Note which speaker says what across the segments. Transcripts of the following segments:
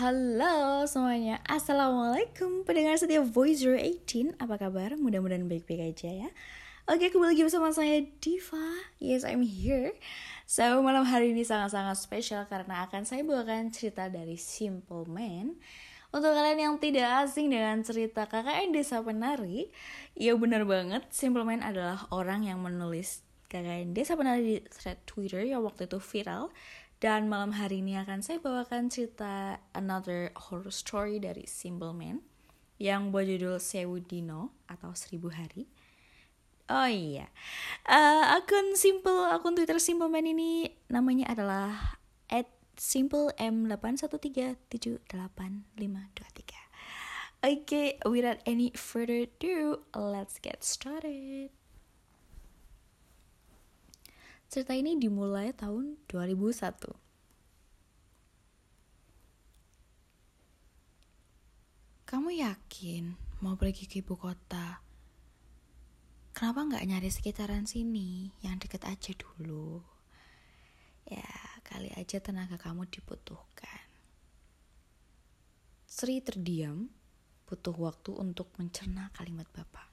Speaker 1: Halo semuanya, Assalamualaikum pendengar setia Voice 018 Apa kabar? Mudah-mudahan baik-baik aja ya. Oke, kembali lagi bersama saya Diva. Yes, I'm here. So, malam hari ini sangat-sangat spesial Karena akan saya bawakan cerita dari Simple Man. Untuk kalian yang tidak asing dengan cerita KKN Desa Penari Ya benar banget, Simple Man adalah orang yang menulis KKN Desa Penari di thread Twitter yang waktu itu viral dan malam hari ini akan saya bawakan cerita Another Horror Story dari Simple Man yang berjudul Sewu Dino atau Seribu Hari. Oh iya, uh, akun Simple, akun Twitter Simple Man ini namanya adalah at simple m81378523. Oke, okay, without any further ado, let's get started. Cerita ini dimulai tahun 2001. Kamu yakin mau pergi ke ibu kota? Kenapa nggak nyari sekitaran sini yang deket aja dulu? Ya, kali aja tenaga kamu dibutuhkan. Sri terdiam, butuh waktu untuk mencerna kalimat bapak.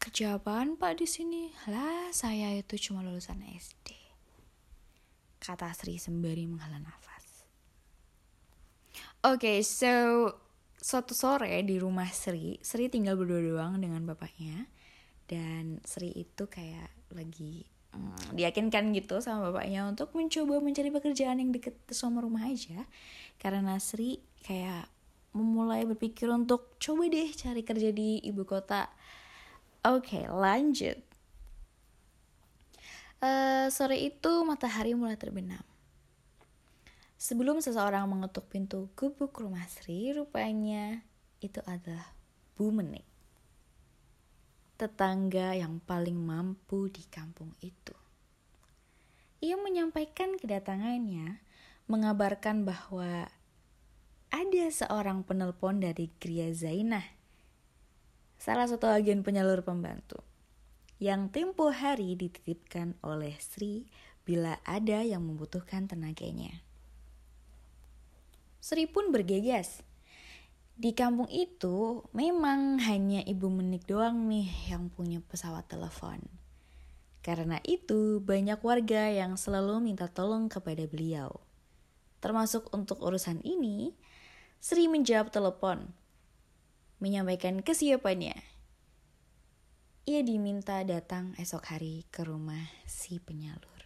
Speaker 1: Kerja apaan pak di sini? Lah, saya itu cuma lulusan SD. Kata Sri sembari menghela nafas. Oke, okay, so suatu sore di rumah Sri, Sri tinggal berdua doang dengan bapaknya. Dan Sri itu kayak lagi hmm, diyakinkan gitu sama bapaknya untuk mencoba mencari pekerjaan yang deket sama rumah aja. Karena Sri kayak memulai berpikir untuk coba deh cari kerja di ibu kota Oke, lanjut. Uh, sore itu matahari mulai terbenam. Sebelum seseorang mengetuk pintu gubuk rumah Sri, rupanya itu adalah Bu Menik. Tetangga yang paling mampu di kampung itu. Ia menyampaikan kedatangannya, mengabarkan bahwa ada seorang penelpon dari Gria Zainah salah satu agen penyalur pembantu yang tempo hari dititipkan oleh Sri bila ada yang membutuhkan tenaganya. Sri pun bergegas. Di kampung itu memang hanya Ibu Menik doang nih yang punya pesawat telepon. Karena itu banyak warga yang selalu minta tolong kepada beliau. Termasuk untuk urusan ini, Sri menjawab telepon menyampaikan kesiapannya. Ia diminta datang esok hari ke rumah si penyalur.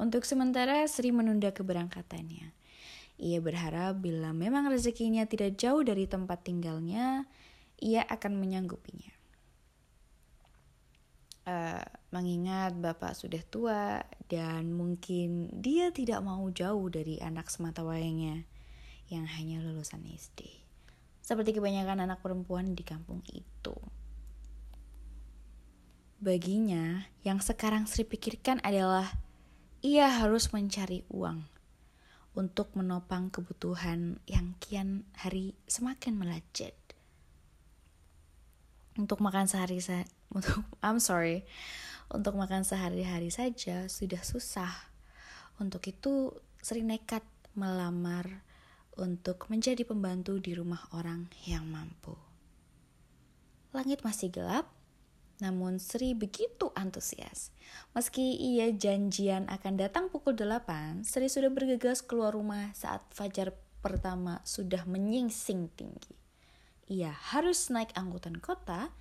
Speaker 1: Untuk sementara Sri menunda keberangkatannya. Ia berharap bila memang rezekinya tidak jauh dari tempat tinggalnya, ia akan menyanggupinya. Uh, mengingat bapak sudah tua dan mungkin dia tidak mau jauh dari anak semata wayangnya yang hanya lulusan SD seperti kebanyakan anak perempuan di kampung itu. Baginya, yang sekarang Sri pikirkan adalah ia harus mencari uang untuk menopang kebutuhan yang kian hari semakin melejit. Untuk makan sehari sa untuk I'm sorry, untuk makan sehari-hari saja sudah susah. Untuk itu Sri nekat melamar untuk menjadi pembantu di rumah orang yang mampu. Langit masih gelap, namun Sri begitu antusias. Meski ia janjian akan datang pukul 8, Sri sudah bergegas keluar rumah saat fajar pertama sudah menyingsing tinggi. Ia harus naik angkutan kota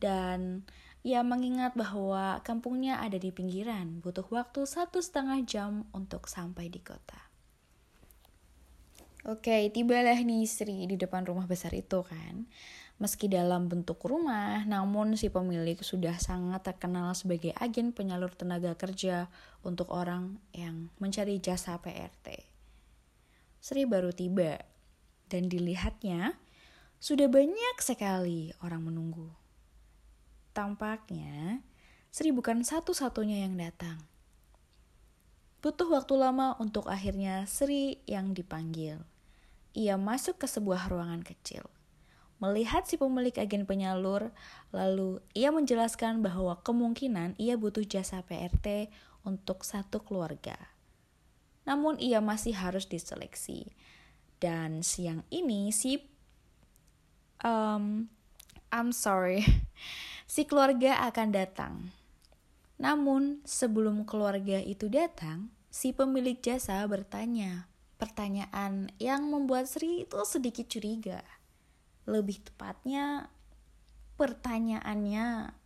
Speaker 1: dan ia mengingat bahwa kampungnya ada di pinggiran, butuh waktu satu setengah jam untuk sampai di kota. Oke, tibalah nih Sri di depan rumah besar itu kan. Meski dalam bentuk rumah, namun si pemilik sudah sangat terkenal sebagai agen penyalur tenaga kerja untuk orang yang mencari jasa PRT. Sri baru tiba, dan dilihatnya sudah banyak sekali orang menunggu. Tampaknya Sri bukan satu-satunya yang datang. Butuh waktu lama untuk akhirnya Sri yang dipanggil ia masuk ke sebuah ruangan kecil. Melihat si pemilik agen penyalur, lalu ia menjelaskan bahwa kemungkinan ia butuh jasa PRT untuk satu keluarga. namun ia masih harus diseleksi. Dan siang ini si um, I'm sorry, si keluarga akan datang. Namun sebelum keluarga itu datang, si pemilik jasa bertanya pertanyaan yang membuat Sri itu sedikit curiga. Lebih tepatnya pertanyaannya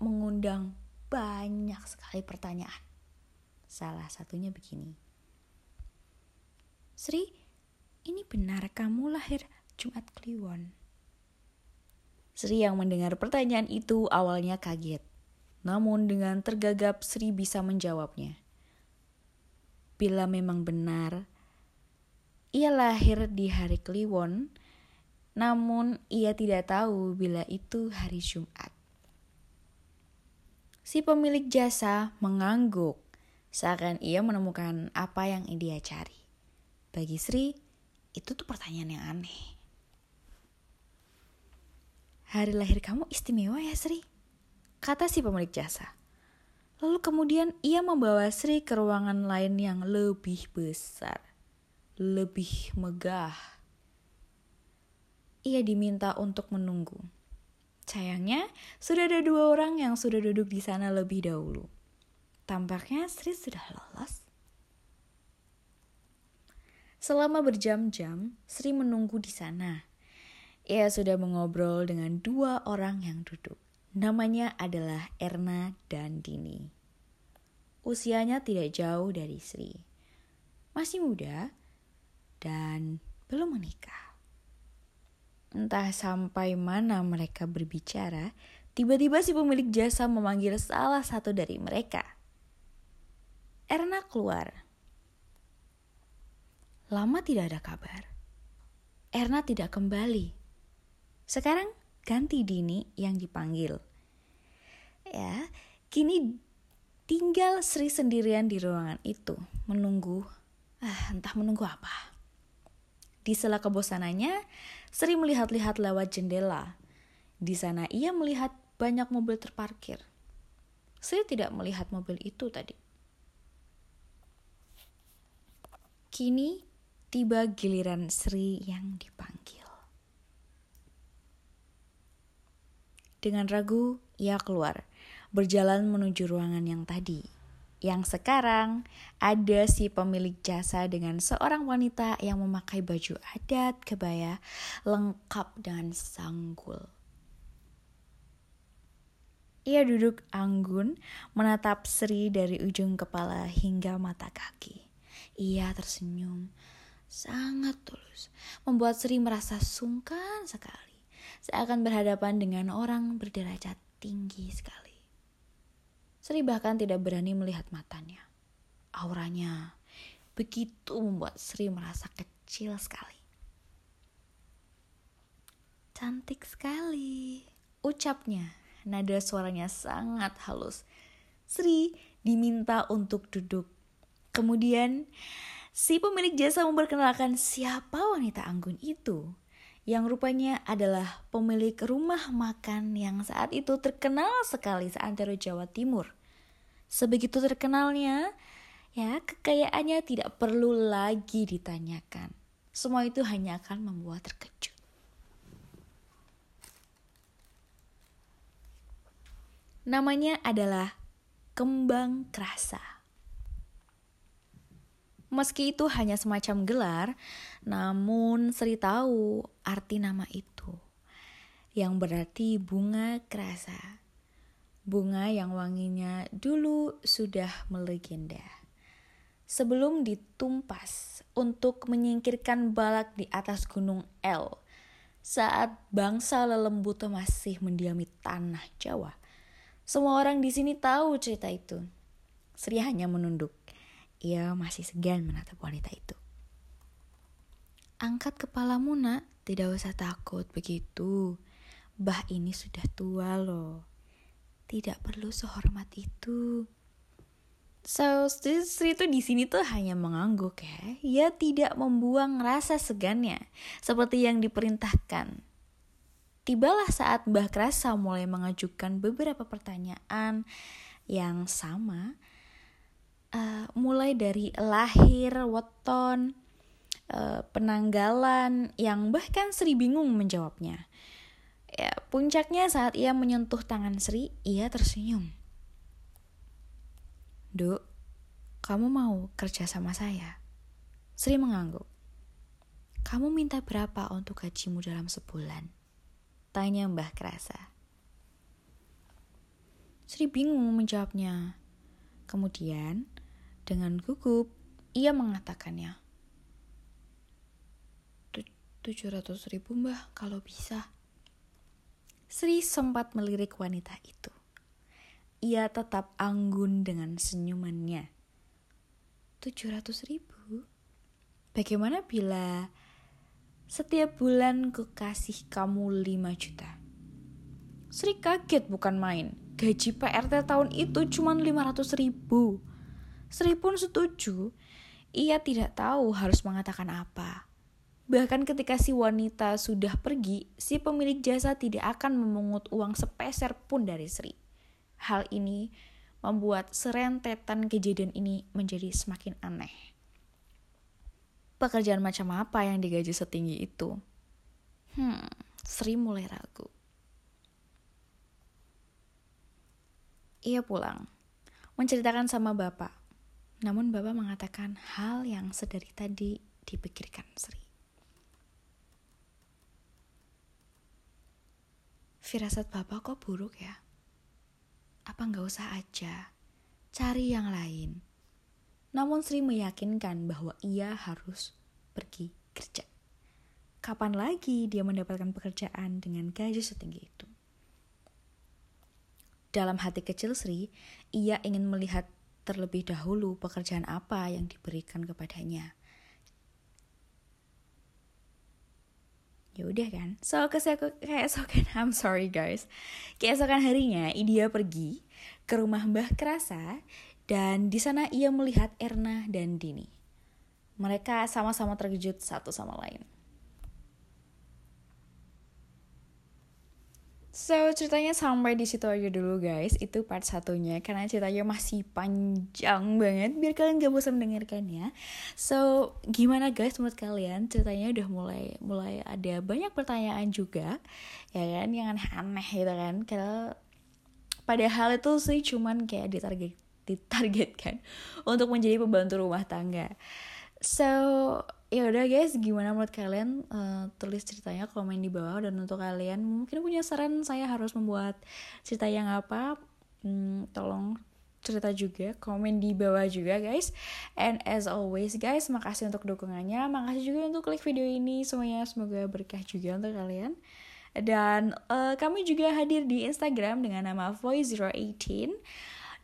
Speaker 1: mengundang banyak sekali pertanyaan. Salah satunya begini. Sri, ini benar kamu lahir Jumat Kliwon? Sri yang mendengar pertanyaan itu awalnya kaget. Namun dengan tergagap Sri bisa menjawabnya. Bila memang benar, ia lahir di hari Kliwon, namun ia tidak tahu bila itu hari Jumat. Si pemilik jasa mengangguk, seakan ia menemukan apa yang dia cari. Bagi Sri, itu tuh pertanyaan yang aneh. Hari lahir kamu istimewa ya Sri? Kata si pemilik jasa. Lalu kemudian ia membawa Sri ke ruangan lain yang lebih besar, lebih megah. Ia diminta untuk menunggu. Sayangnya, sudah ada dua orang yang sudah duduk di sana lebih dahulu. Tampaknya Sri sudah lolos. Selama berjam-jam, Sri menunggu di sana. Ia sudah mengobrol dengan dua orang yang duduk. Namanya adalah Erna dan Dini. Usianya tidak jauh dari Sri. Masih muda dan belum menikah. Entah sampai mana mereka berbicara, tiba-tiba si pemilik jasa memanggil salah satu dari mereka. Erna keluar. Lama tidak ada kabar. Erna tidak kembali. Sekarang ganti Dini yang dipanggil. Ya, kini tinggal Sri sendirian di ruangan itu, menunggu. Ah, entah menunggu apa. Di sela kebosanannya, Sri melihat-lihat lewat jendela. Di sana ia melihat banyak mobil terparkir. Sri tidak melihat mobil itu tadi. Kini tiba giliran Sri yang dipanggil. Dengan ragu, ia keluar, berjalan menuju ruangan yang tadi yang sekarang ada si pemilik jasa dengan seorang wanita yang memakai baju adat kebaya lengkap dengan sanggul. Ia duduk anggun menatap Sri dari ujung kepala hingga mata kaki. Ia tersenyum sangat tulus, membuat Sri merasa sungkan sekali. Seakan berhadapan dengan orang berderajat tinggi sekali. Sri bahkan tidak berani melihat matanya. Auranya begitu membuat Sri merasa kecil sekali. Cantik sekali, ucapnya. Nada suaranya sangat halus. Sri diminta untuk duduk. Kemudian si pemilik jasa memperkenalkan siapa wanita anggun itu yang rupanya adalah pemilik rumah makan yang saat itu terkenal sekali seantero Jawa Timur. Sebegitu terkenalnya, ya kekayaannya tidak perlu lagi ditanyakan. Semua itu hanya akan membuat terkejut. Namanya adalah kembang kerasa. Meski itu hanya semacam gelar, namun Sri tahu arti nama itu, yang berarti bunga kerasa. Bunga yang wanginya dulu sudah melegenda. Sebelum ditumpas untuk menyingkirkan balak di atas gunung El, saat bangsa lelembut masih mendiami tanah Jawa. Semua orang di sini tahu cerita itu. Sri hanya menunduk ia masih segan menatap wanita itu. Angkat kepalamu nak, tidak usah takut begitu. Bah ini sudah tua loh. Tidak perlu sehormat itu. So, Sri itu di sini tuh hanya mengangguk ya. Ia tidak membuang rasa segannya seperti yang diperintahkan. Tibalah saat Mbah Krasa mulai mengajukan beberapa pertanyaan yang sama uh, mulai dari lahir, weton, uh, penanggalan yang bahkan Sri bingung menjawabnya. Ya, puncaknya saat ia menyentuh tangan Sri, ia tersenyum. Duk, kamu mau kerja sama saya? Sri mengangguk. Kamu minta berapa untuk gajimu dalam sebulan? Tanya Mbah Kerasa. Sri bingung menjawabnya. Kemudian, dengan gugup, ia mengatakannya. Tujuh ratus ribu mbah kalau bisa. Sri sempat melirik wanita itu. Ia tetap anggun dengan senyumannya. Tujuh ratus ribu? Bagaimana bila setiap bulan ku kasih kamu lima juta? Sri kaget bukan main. Gaji PRT tahun itu cuma lima ratus ribu. Sri pun setuju. Ia tidak tahu harus mengatakan apa. Bahkan ketika si wanita sudah pergi, si pemilik jasa tidak akan memungut uang sepeser pun dari Sri. Hal ini membuat serentetan kejadian ini menjadi semakin aneh. Pekerjaan macam apa yang digaji setinggi itu? Hmm, Sri mulai ragu. Ia pulang, menceritakan sama bapak. Namun bapak mengatakan hal yang sedari tadi dipikirkan Sri. firasat bapak kok buruk ya? Apa nggak usah aja, cari yang lain. Namun Sri meyakinkan bahwa ia harus pergi kerja. Kapan lagi dia mendapatkan pekerjaan dengan gaji setinggi itu? Dalam hati kecil Sri, ia ingin melihat terlebih dahulu pekerjaan apa yang diberikan kepadanya. ya udah kan? So keesokan I'm sorry guys. Keesokan harinya Idia pergi ke rumah Mbah Kerasa dan di sana ia melihat Erna dan Dini. Mereka sama-sama terkejut satu sama lain So ceritanya sampai di situ aja dulu guys. Itu part satunya Karena ceritanya masih panjang banget. Biar kalian gak bosan mendengarkannya So gimana guys? Menurut kalian Ceritanya udah mulai mulai ada banyak pertanyaan juga Ya kan? Yang aneh-aneh gitu kan? Karena Padahal itu sih cuman kayak ditarget ditargetkan Untuk menjadi pembantu rumah tangga. So ya udah guys gimana menurut kalian? Uh, tulis ceritanya komen di bawah. Dan untuk kalian mungkin punya saran saya harus membuat cerita yang apa? Hmm, tolong cerita juga komen di bawah juga guys. And as always guys makasih untuk dukungannya. Makasih juga untuk klik video ini semuanya. Semoga berkah juga untuk kalian. Dan uh, kami juga hadir di Instagram dengan nama voice018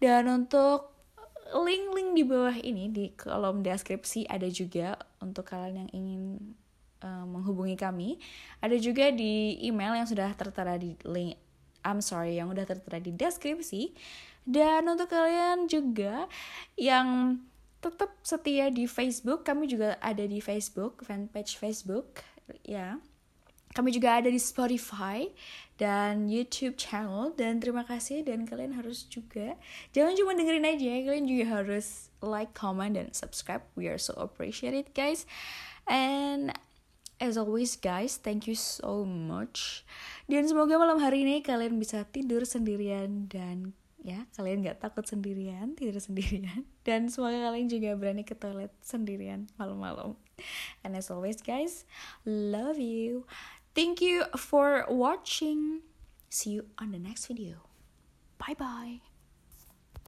Speaker 1: dan untuk link-link di bawah ini di kolom deskripsi ada juga untuk kalian yang ingin uh, menghubungi kami. Ada juga di email yang sudah tertera di link I'm sorry yang sudah tertera di deskripsi. Dan untuk kalian juga yang tetap setia di Facebook, kami juga ada di Facebook, fanpage Facebook ya. Kami juga ada di Spotify dan YouTube channel dan terima kasih dan kalian harus juga jangan cuma dengerin aja kalian juga harus like, comment dan subscribe. We are so appreciated guys. And as always guys, thank you so much. Dan semoga malam hari ini kalian bisa tidur sendirian dan ya kalian gak takut sendirian tidur sendirian dan semoga kalian juga berani ke toilet sendirian malam-malam. And as always guys, love you. Thank you for watching. See you on the next video. Bye bye.